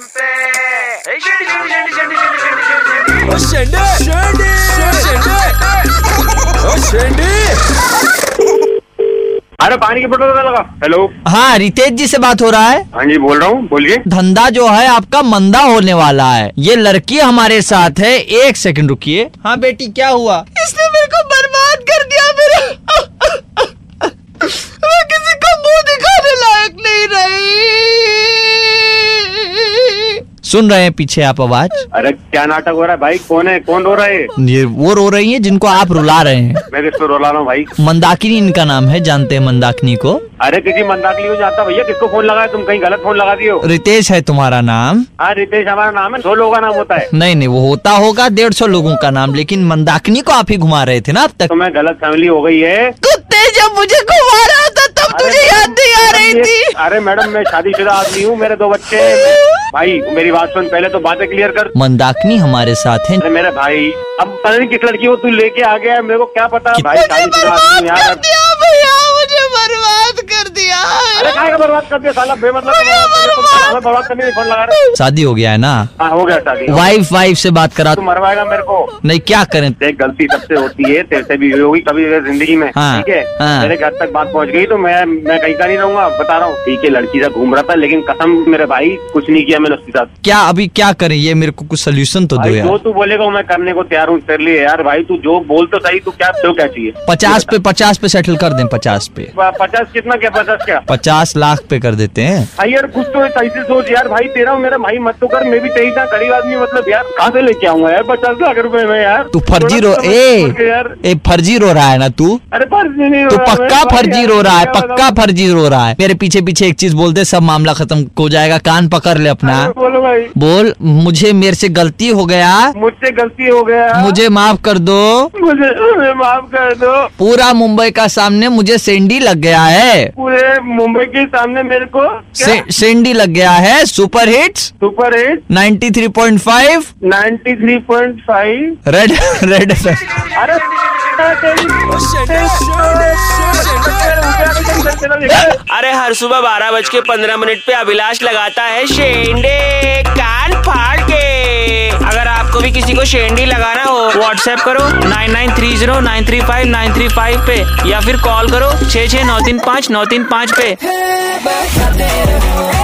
FM पे ए, शेंडी, शेंडी, शेंडी, शेंडी, शेंडी, शेंडी, शेंडी, शेंडी। अरे पानी की बोतल लगा। हेलो हाँ रितेश जी से बात हो रहा है। हाँ जी बोल रहा हूँ बोलिए। धंधा जो है आपका मंदा होने वाला है। ये लड़की हमारे साथ है एक सेकंड रुकिए। हाँ बेटी क्या हुआ इसने मेरे को बर्बाद कर दिया मेरा मैं किसी को मुँह दिखाने लायक नहीं रही सुन रहे हैं पीछे आप आवाज़। अरे क्या नाटक हो रहा है भाई? कौन है? कौन रो रहा है? ये वो रो रही है जिनको आप रुला रहे हैं। मैं किसको रोला रहा हूँ भाई? मंदाकिनी इनका नाम है जानते हैं मंदाकिनी को। अरे किसी मंदाकली हो जाता भैया किसको फ़ोन लगाया? तुम कहीं गलत फ़ोन लगा दियो रितेश है तुम्हारा नाम। हाँ रितेश हमारा नाम है सौ लोगों का नाम होता है। नहीं नहीं वो होता होगा डेढ़ सौ लोगों का नाम लेकिन मंदाकिनी को आप ही घुमा रहे थे ना अब तक। तुम्हें गलत फैमिली हो गई है। कुत्ते जब मुझे घुमा रहा था तब तुझे याद नहीं आ रही थी। अरे मैडम मैं शादीशुदा आदमी हूँ मेरे दो बच्चे हैं। भाई मेरी बात सुन पहले तो बातें क्लियर कर। मंदाकिनी हमारे साथ है। मेरा भाई अब पता नहीं किस लड़की को तू लेके आ गया है, मेरे को क्या पता भाई शादी मुझे बर्बाद कर दिया अरे का बर्बाद कर दिया साला? बेमतलब बर्बाद करने फ़ोन लगा रहे शादी हो गया है ना? हाँ हो गया शादी। वाइफ वाइफ से बात करा तू मरवाएगा मेरे को। नहीं क्या करें? देख गलती सबसे होती है तेरे से भी हुई होगी कभी ज़िंदगी में। हाँ, ठीक है? हाँ। मेरे घर तक बात पहुँच गई तो मैं मैं कहीं का नहीं रहूँगा बता रहा हूँ। ठीक है लड़की से घूम रहा था लेकिन कसम मेरे भाई कुछ नहीं किया मैंने उसके साथ। क्या अभी क्या करें? ये मेरे को कुछ सोल्यूशन तो दो जो तू बोलेगा मैं करने को तैयार हूँ तेरे लिए यार। भाई तू जो बोल तो सही तू क्या तो क्या चाहिए? पचास पे पचास पे सेटल कर दे पचास प- पचास कितना क्या पचास क्या? पचास लाख पे कर देते हैं। भाई यार कुछ तो सही से सोच यार भाई तेरा मेरा भाई मत तो कर मैं भी था गरीब आदमी मतलब यार कहाँ से लेके आऊँगा यार पचास लाख रुपए में यार? तू फर्जी रो ए यार। ए फर्जी रो रहा है ना तू? अरे फर्जी नहीं तू पक्का फर्जी रो रहा है पक्का फर्जी रो रहा है। मेरे पीछे पीछे एक चीज़ बोलते सब मामला खत्म हो जाएगा कान पकड़ ले अपना। बोलो भाई। बोल मुझे मेरे से गलती हो गया। मुझसे गलती हो गया। मुझे माफ़ कर दो। मुझे माफ़ कर दो। पूरा मुंबई का सामने मुझे सेंडी लग गया है। पूरे मुंबई के सामने मेरे को सेंडी लग गया है। Super hits? Super hit 93.5 93.5 Red Red. अरे अरे हर सुबह बारह बज के पंद्रह मिनट पे अभिलाष लगाता है शेंडे। किसी को शेंडी लगाना हो व्हाट्सएप करो nine nine three zero nine three five nine three five पे, या फिर कॉल करो छः छः नौ तीन पाँच, नौ तीन पाँच पे। 93.5 Red FM